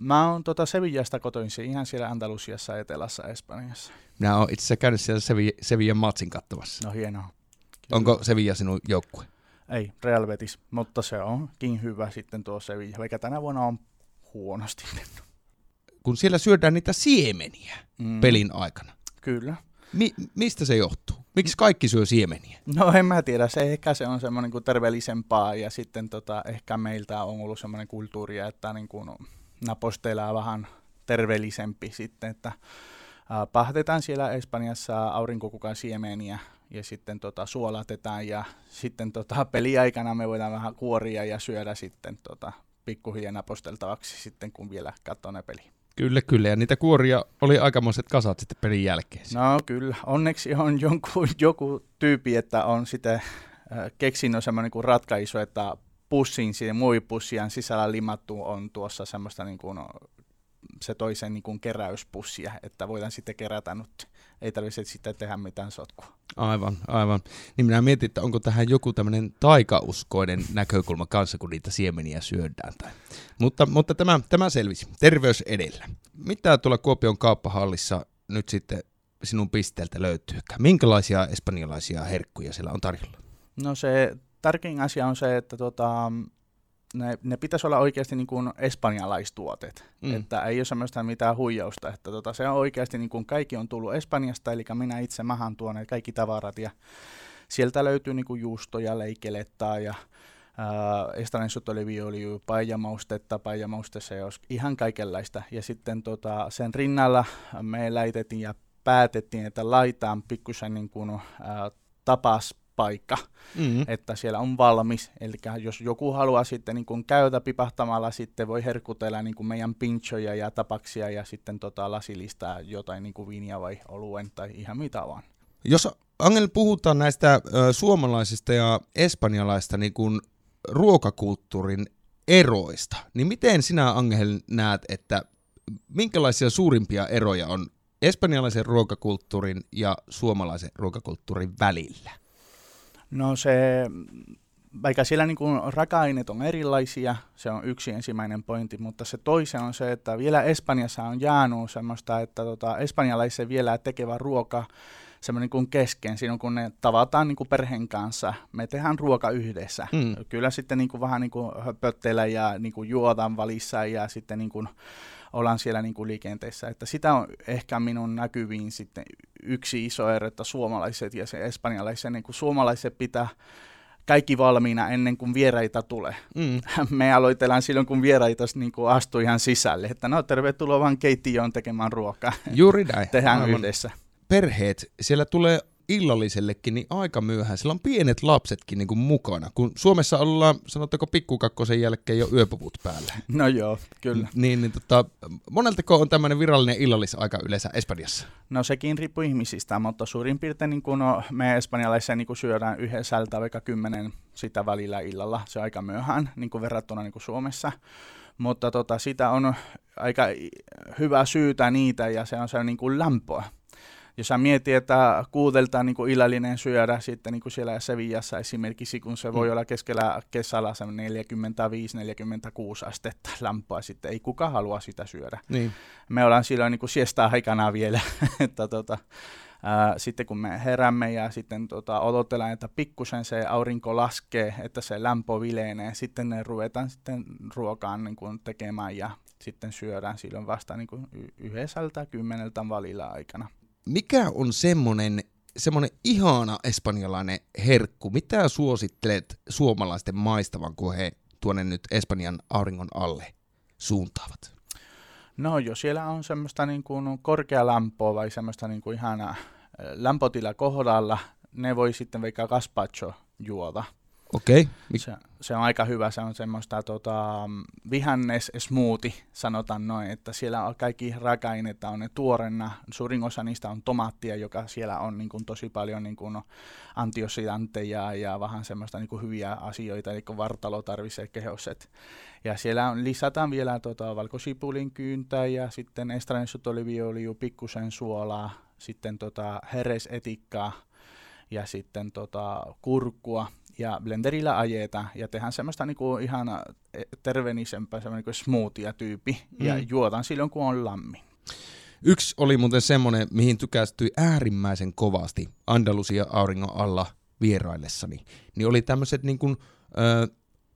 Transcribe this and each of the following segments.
Mä oon tota Sevillasta kotoisin, ihan siellä Andalusiassa etelässä Espanjassa. Minä olen itse asiassa käynyt siellä Sevi- Sevillan matsin katsomassa. No hienoa. Onko Sevilla sinun joukkue? Ei, Real Betis, mutta se onkin hyvä sitten tuo Sevilla, vaikka tänä vuonna on huonosti. Kun siellä syödään niitä siemeniä Mm, pelin aikana. Kyllä. Mi- mistä se johtuu? Miksi kaikki syö siemeniä? No en mä tiedä, se ehkä se on semmoinen kuin terveellisempaa ja sitten tota, ehkä meiltä on ollut semmoinen kulttuuri, että niin kuin naposteilla vähän terveellisempi sitten, että pahtetaan siellä Espanjassa aurinkokukan siemeniä ja sitten tota, suolatetaan ja sitten tota, peliaikana me voidaan vähän kuoria ja syödä sitten tota, pikkuhiljaa naposteltavaksi sitten, kun vielä katsoo ne peli. Kyllä, kyllä. Ja niitä kuoria oli aikamoiset kasat sitten pelin jälkeen. No kyllä, onneksi on jonkun, joku tyyppi, että on sitten keksinyt semmoinen kuin ratkaisu, että pussin, siihen muovipussien sisällä limattu on tuossa semmoista niin kuin, se toisen niin kuin keräyspussia, että voidaan sitten kerätä nyt. Ei tarvitse sitten tehdä mitään sotkua. Aivan, aivan. Niin minä mietin, että onko tähän joku tämmöinen taikauskoinen näkökulma kanssa, kun niitä siemeniä syödään. Tai. Mutta, mutta tämä, tämä selvisi. Terveys edellä. Mitä tuolla Kuopion kauppahallissa nyt sitten sinun pisteeltä löytyy? Minkälaisia espanjalaisia herkkuja siellä on tarjolla? No se tärkein asia on se, että tota, ne, ne pitäisi olla oikeasti niin kuin espanjalaistuotet, Mm. että ei ole semmoista mitään huijausta, että tota, se on oikeasti niin kuin kaikki on tullut Espanjasta, eli minä itse mahan tuon kaikki tavarat ja sieltä löytyy niin kuin juustoja, leikelettaa ja äh, oli paijamaustetta, olisi ihan kaikenlaista. Ja sitten tota, sen rinnalla me läitettiin ja päätettiin, että laitaan pikkusen niin kuin, äh, tapaspaikka, Mm. että siellä on valmis. Eli jos joku haluaa sitten niin kuin käydä pipahtamalla, sitten voi herkutella niin kuin meidän pinchoja ja tapaksia ja sitten tota lasilistaa jotain niin kuin viiniä vai oluen tai ihan mitä vaan. Jos Angel puhutaan näistä ö, suomalaisista ja espanjalaista niin kuin ruokakulttuurin eroista, niin miten sinä Angel näet, että minkälaisia suurimpia eroja on espanjalaisen ruokakulttuurin ja suomalaisen ruokakulttuurin välillä? No se, vaikka siellä niin kuin raaka-aineet on erilaisia, se on yksi ensimmäinen pointti, mutta se toisen on se, että vielä Espanjassa on jäänyt semmoista, että tota, espanjalaisen vielä tekevä ruoka semmoinen kuin kesken, silloin kun ne tavataan niin kuin perheen kanssa, me tehdään ruoka yhdessä. Mm. Kyllä sitten niin kuin vähän niin kuin ja niin kuin juodaan valissa ja sitten niin kuin ollaan siellä niin kuin liikenteessä. Että sitä on ehkä minun näkyviin sitten yksi iso ero, että suomalaiset ja se espanjalaiset, niin kuin suomalaiset pitää kaikki valmiina ennen kuin vieraita tulee. Mm. Me aloitellaan silloin, kun vieraita niin kuin astuu ihan sisälle, että no tervetuloa vaan keittiöön tekemään ruokaa. Juuri näin. Tehdään Aivan. yhdessä. Perheet, siellä tulee illallisellekin niin aika myöhään. Siellä on pienet lapsetkin niin kuin mukana, kun Suomessa ollaan, sanotteko pikkukakkosen jälkeen jo yöpuvut päällä. No joo, kyllä. Niin, niin tota, moneltako on tämmöinen virallinen illallisaika yleensä Espanjassa? No sekin riippuu ihmisistä, mutta suurin piirtein niin kun no, me espanjalaisia niin kun syödään yhdeksältä vaikka kymmenen sitä välillä illalla. Se on aika myöhään niin kuin verrattuna niin kuin Suomessa. Mutta tota, sitä on aika hyvä syytä niitä ja se on se niin kuin lämpöä. Jos sä mietit, että kuudelta niin kuin illallinen syödä sitten niin kuin siellä Sevillassa esimerkiksi, kun se voi Mm. olla keskellä kesällä se 45-46 astetta lämpöä sitten, ei kuka halua sitä syödä Niin. me ollaan silloin niin kuin siestaa aikana vielä, että tota, ää, sitten kun me heräämme ja sitten tota, odotellaan, että pikkusen se aurinko laskee, että se lämpö vilenee, sitten ne ruvetaan sitten ruokaan niin kuin tekemään ja sitten syödään silloin vasta niin kuin y- yhdeksältä kymmeneltä valilla aikana. Mikä on semmonen, semmonen ihana espanjalainen herkku? Mitä suosittelet suomalaisten maistavan, kun he tuonne nyt Espanjan auringon alle suuntaavat? No jos siellä on semmoista niin kuin korkea lämpöä vai semmoista niin kuin ihana lämpötila kohdalla, ne voi sitten vaikka gazpacho juoda. Okei. Okay. Se, se on aika hyvä, se on semmoista tota, vihannes smoothie, sanotaan noin, että siellä on kaikki raaka-aineita on ne tuorena, suurin osa niistä on tomaattia, joka siellä on niin kuin, tosi paljon niin kuin, antiossidantteja ja vähän semmoista niin kuin, hyviä asioita, eli vartalo tarvitsee kehoset. Ja siellä on, lisätään vielä tota, valkosipulin kyyntä ja sitten estransutoliviöljy, pikkusen suolaa, sitten tota, heresetikkaa ja sitten tota, kurkkua ja blenderillä ajetaan ja tehdään semmoista niinku ihan terveenisempää, semmoinen niinku smoothie-tyyppi ja Mm. juotan silloin, kun on lämmin. Yksi oli muuten semmoinen, mihin tykästyi äärimmäisen kovasti Andalusia auringon alla vieraillessani. Niin oli tämmöiset niin kuin, ö,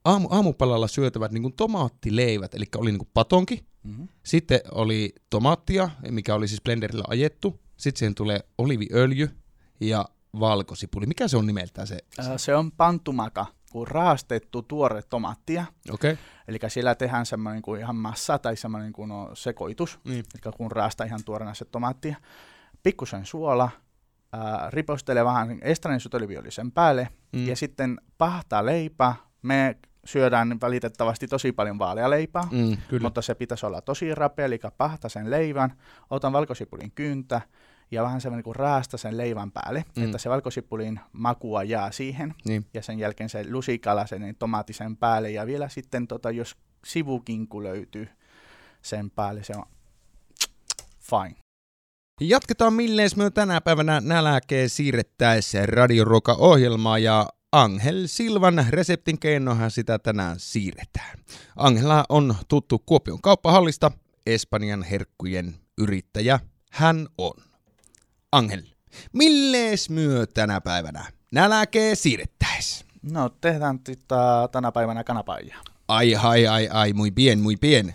aamu, aamupalalla syötävät niin kuin tomaattileivät, eli oli niin kuin patonki, Mm-hmm. sitten oli tomaattia, mikä oli siis blenderillä ajettu, sitten siihen tulee oliviöljy ja valkosipuli. Mikä se on nimeltään se? Se on pantumaka, kun raastettu tuore tomaattia. Okei. Okay. Eli siellä tehdään semmoinen kuin ihan massa tai semmoinen kuin no, sekoitus, Niin. eli kun raastaa ihan tuoreena se tomaattia. Pikkusen suola, ää, ripostelee vähän sen päälle Mm. ja sitten pahtaa leipä. Me syödään valitettavasti tosi paljon vaalealeipää, mm. Kyllä. mutta se pitäisi olla tosi rapea, eli pahta sen leivän, otan valkosipulin kyntä ja vähän semmoinen kuin raasta sen leivän päälle, Mm. että se valkosipulin makua jää siihen Niin. ja sen jälkeen se lusikala sen niin tomaatisen päälle ja vielä sitten tota, jos sivukinku löytyy sen päälle, se on fine. Jatketaan millees me tänä päivänä nälkeen siirrettäessä radioruoka-ohjelmaa ja Angel Silvan reseptin keinohan sitä tänään siirretään. Angela on tuttu Kuopion kauppahallista, Espanjan herkkujen yrittäjä. Hän on. Angel, millees myö tänä päivänä nälkeen siirrettäis? No tehdään tita, tänä päivänä kanapaijaa. Ai, ai, ai, ai, muy bien, muy bien.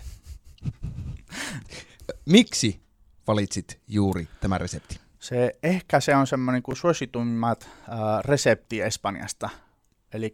Miksi valitsit juuri tämän reseptin? Se, ehkä se on semmoinen kuin suosituimmat äh, resepti Espanjasta. Eli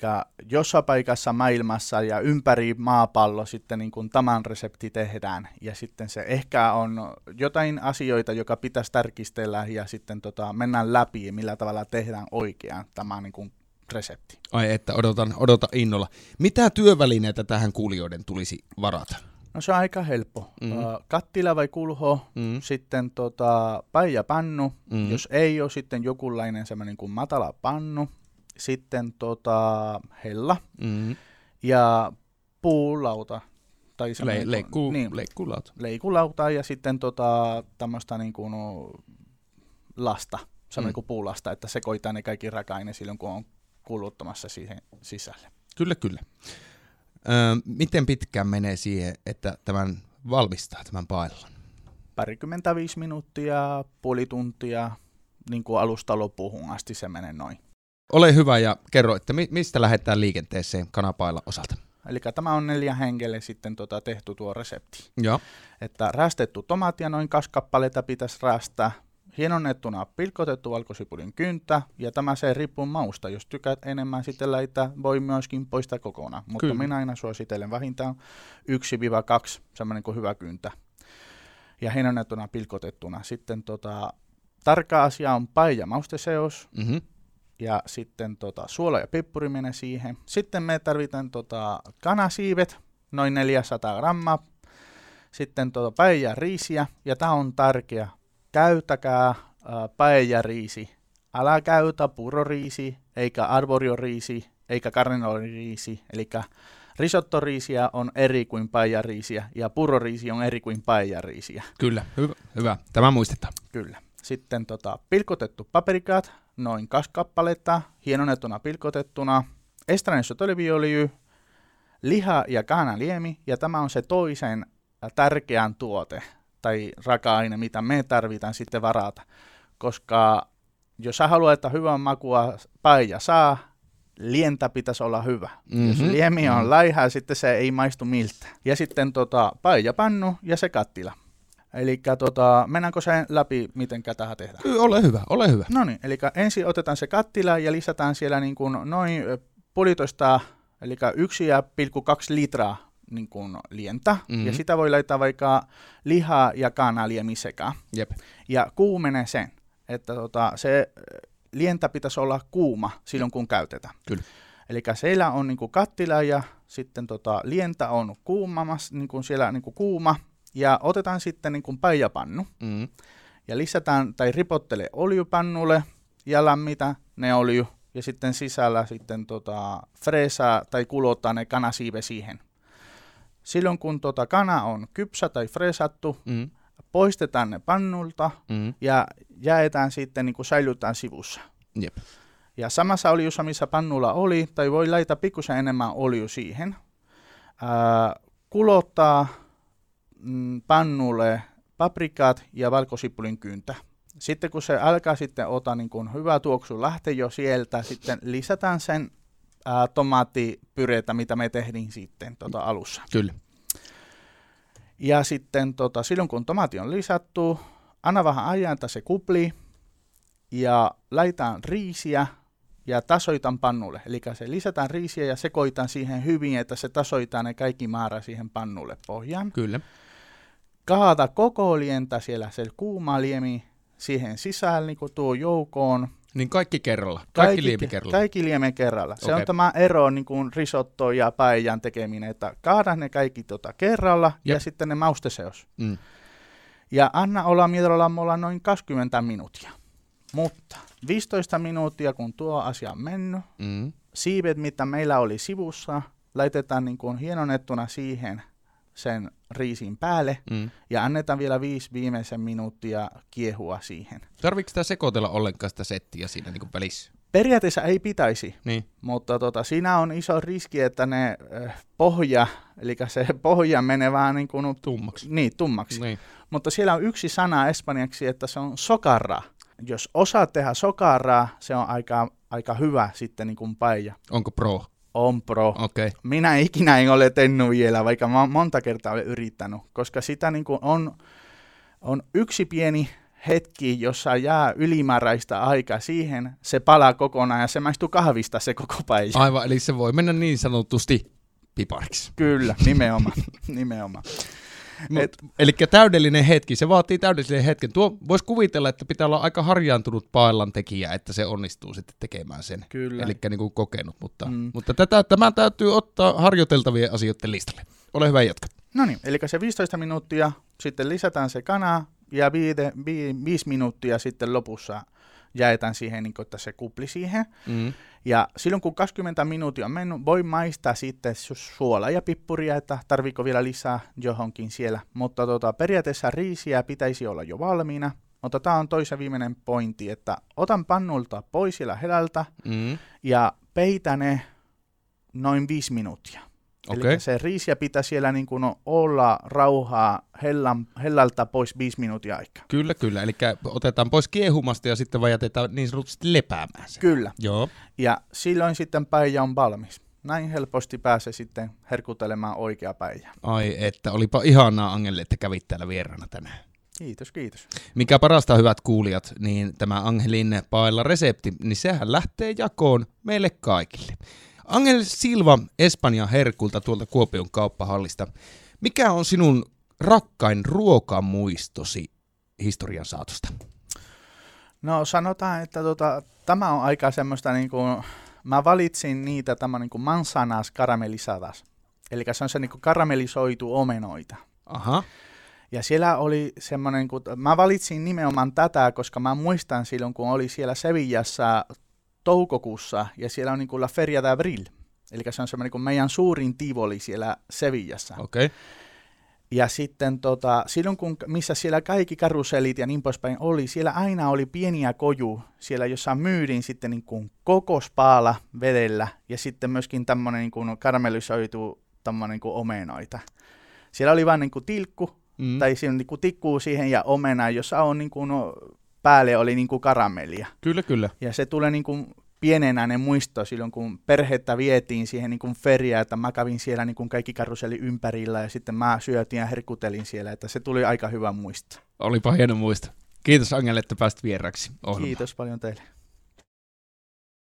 jossain paikassa maailmassa ja ympäri maapallo sitten niin kuin tämän resepti tehdään. Ja sitten se ehkä on jotain asioita, joka pitäisi tarkistella ja sitten tota, mennään läpi, millä tavalla tehdään oikein tämä niin kuin resepti. Ai että odotan, odotan innolla. Mitä työvälineitä tähän kuulijoiden tulisi varata? No se on aika helppo. Mm. Mm. Kattila vai kulho, Mm. sitten tota, päijäpannu, Mm. mm. jos ei ole sitten jokunlainen semmoinen kuin matala pannu, sitten tota, hella Mm. ja puulauta. Tai Le- semmoinen leikku, niin, leikkulauta. leikulauta ja sitten tota, tämmöistä niin kuin, no, lasta, semmoinen Mm. mm. kuin puulasta, että sekoittaa ne kaikki raaka silloin, kun on kuluttamassa siihen sisälle. Kyllä, kyllä. Öö, miten pitkään menee siihen, että tämän valmistaa tämän paillan? Parikymmentäviisi minuuttia, puoli tuntia, niin kuin alusta loppuun asti se menee noin. Ole hyvä ja kerro, että mi- mistä lähdetään liikenteeseen kanapailla osalta. Eli tämä on neljä henkelle sitten tota tehty tuo resepti. Joo. Että rästetty tomaattia noin kaksi kappaletta pitäisi rästää, hienonnettuna pilkotettu valkosipulin kyntä, ja tämä se riippuu mausta. Jos tykkäät enemmän sitten laittaa, voi myöskin poistaa kokonaan. Mutta Kyllä. minä aina suosittelen vähintään 1-2, semmoinen kuin hyvä kyntä. Ja hienonnettuna pilkotettuna. Sitten tota, tarkka asia on pai- ja mausteseos, Mm-hmm. Ja sitten tota, suola ja pippuri menee siihen. Sitten me tarvitaan tota, kanasiivet, noin 400 grammaa. Sitten tota, päijä riisiä, ja tämä on tärkeä. Käytäkää äh, päijä riisi. Älä käytä puroriisi, eikä arborioriisi, eikä karneloriisi. Eli risottoriisiä on eri kuin päijäriisiä, ja puroriisi on eri kuin päijäriisiä. Kyllä, hyvä. hyvä. Tämä muistetaan. Kyllä. Sitten tota, pilkotettu paprikat, noin kaksi kappaletta, hienonnettuna pilkotettuna, oliviöljy, liha ja kaanaliemi, ja tämä on se toisen tärkeän tuote tai raaka-aine, mitä me tarvitaan sitten varata. Koska jos sä haluat, että hyvän makua paija saa, lientä pitäisi olla hyvä. Mm-hmm. Jos Mhm. liemi on Mhm. laiha, sitten se ei maistu miltä. Ja sitten tota, paijapannu ja se kattila. Eli tota, mennäänkö sen läpi, miten tähän tehdään? Y- Ole hyvä, ole hyvä. No niin, eli ensin otetaan se kattila ja lisätään siellä niin kuin noin puolitoista, eli 1,2 litraa niin kuin lientä. Mhm. Mm-hmm. Ja sitä voi laittaa vaikka lihaa ja sekä. Jep. Ja kuumene sen, että tota, se lientä pitäisi olla kuuma silloin, kun käytetään. Kyllä. Eli siellä on niin kuin kattila ja sitten tota, lientä on kuumamas, niin kuin siellä niin kuin kuuma. Ja otetaan sitten niin kuin paijapannu Mm. ja lisätään tai ripottele oljupannulle ja lämmitä ne olju ja sitten sisällä sitten tota freesaa tai kulottaa ne kanasiive siihen. Silloin kun tota kana on kypsä tai freesattu, Mm. poistetaan ne pannulta Mm. ja jaetaan sitten niin kuin säilytään sivussa. Jep. Ja samassa oljussa, missä pannulla oli, tai voi laittaa pikkusen enemmän olju siihen. Ää, kulottaa mm, pannulle paprikat ja valkosipulin kyntä. Sitten kun se alkaa sitten ota niin kun hyvä tuoksu lähtee jo sieltä, sitten lisätään sen ää, tomaattipyreitä, mitä me tehdin sitten tota alussa. Kyllä. Ja sitten tota, silloin kun tomaatti on lisätty, anna vähän ajan, että se kupli ja laitan riisiä ja tasoitan pannulle. Eli se lisätään riisiä ja sekoitan siihen hyvin, että se tasoitaan ne kaikki määrä siihen pannulle pohjaan. Kyllä. Kaata koko lientä siellä se kuuma liemi siihen sisään niin tuo joukoon. Niin kaikki kerralla. Kaikki, liemi kerralla. Kaikki liemen kerralla. Se Okei. on tämä ero niin kuin risotto ja päijän tekeminen, että kaada ne kaikki tota kerralla ja Jep. sitten ne mausteseos. Mm. Ja anna olla miedolammolla noin 20 minuuttia. Mutta 15 minuuttia, kun tuo asia on mennyt, Mm. siivet, mitä meillä oli sivussa, laitetaan niin kuin hienonettuna siihen sen riisin päälle Mm. ja annetaan vielä viisi viimeisen minuuttia kiehua siihen. Tarviiko sitä sekoitella ollenkaan sitä settiä siinä niin välissä? Periaatteessa ei pitäisi, Niin. mutta tota, siinä on iso riski, että ne äh, pohja, eli se pohja menee vähän niin kuin Tummaksi. niin, tummaksi. Niin. Mutta siellä on yksi sana espanjaksi, että se on sokarra. Jos osaat tehdä sokarraa, se on aika, aika hyvä sitten niin kuin paija. Onko pro? On pro. Okay. Minä ikinä en ole tehnyt vielä, vaikka mä monta kertaa olen yrittänyt, koska sitä niin kuin on, on yksi pieni hetki, jossa jää ylimääräistä aikaa siihen, se palaa kokonaan ja se maistuu kahvista se koko päivä. Aivan, eli se voi mennä niin sanotusti pipariksi. Kyllä, nimenomaan. nimenomaan. Et, Eli täydellinen hetki, se vaatii täydellisen hetken. Tuo voisi kuvitella, että pitää olla aika harjaantunut paellan tekijä, että se onnistuu sitten tekemään sen. Kyllä. Eli niin kuin kokenut, mutta, Mm. mutta tätä, tämä täytyy ottaa harjoiteltavien asioiden listalle. Ole hyvä, jatka. no niin, eli se 15 minuuttia, sitten lisätään se kana ja viide, vi, 5 minuuttia sitten lopussa jaetaan siihen, niin kuin, että se kupli siihen. Mm. Ja silloin kun 20 minuuttia on mennyt, voi maistaa sitten su- suolaa ja pippuria, että tarviiko vielä lisää johonkin siellä. Mutta tota, periaatteessa riisiä pitäisi olla jo valmiina. Mutta tämä on toisen viimeinen pointti, että otan pannulta pois siellä helältä Mm. ja peitä ne noin viisi minuuttia. Okei. Eli se riisiä pitää siellä niin kuin olla rauhaa hellan, hellältä pois viisi minuuttia aikaa. Kyllä, kyllä. Eli otetaan pois kiehumasta ja sitten vaan jätetään niin sanotusti lepäämään se. Kyllä. Joo. Ja silloin sitten päijä on valmis. Näin helposti pääsee sitten herkutelemaan oikea päijä. Ai että, olipa ihanaa Angelle, että kävit täällä vieraana tänään. Kiitos, kiitos. Mikä parasta, hyvät kuulijat, niin tämä Angelin paella resepti, niin sehän lähtee jakoon meille kaikille. Angel Silva Espanjan herkulta tuolta Kuopion kauppahallista. Mikä on sinun rakkain ruokamuistosi historian saatosta? No sanotaan, että tota, tämä on aika semmoista niin kuin, mä valitsin niitä tämä niin kuin mansanas karamellisadas. Eli se on se niin kuin karamellisoitu omenoita. Aha. Ja siellä oli semmoinen, kun mä valitsin nimenomaan tätä, koska mä muistan silloin, kun oli siellä Sevillassa toukokuussa, ja siellä on niin kuin La Feria de Abril. Eli se on semmoinen kuin meidän suurin tivoli siellä Sevillassa. Okei. Okay. Ja sitten tota, silloin, kun, missä siellä kaikki karusellit ja niin poispäin oli, siellä aina oli pieniä koju, siellä jossa myydin sitten niin kuin kokospaala vedellä ja sitten myöskin tämmöinen niin kuin karamellisoitu tämmöinen niin kuin omenoita. Siellä oli vain niin kuin tilkku, Mm. tai siinä niin kuin tikkuu siihen ja omena, jossa on niin kuin, no, päälle oli niin kuin karamellia. Kyllä, kyllä. Ja se tulee niin kuin pienenä ne muisto silloin, kun perhettä vietiin siihen niin kuin feriaan, että mä kävin siellä niin kuin kaikki karuselli ympärillä ja sitten mä syötin ja herkutelin siellä, että se tuli aika hyvä muisto. Olipa hieno muista. Kiitos Angel, että pääsit vieraksi ohjelmaan. Kiitos paljon teille.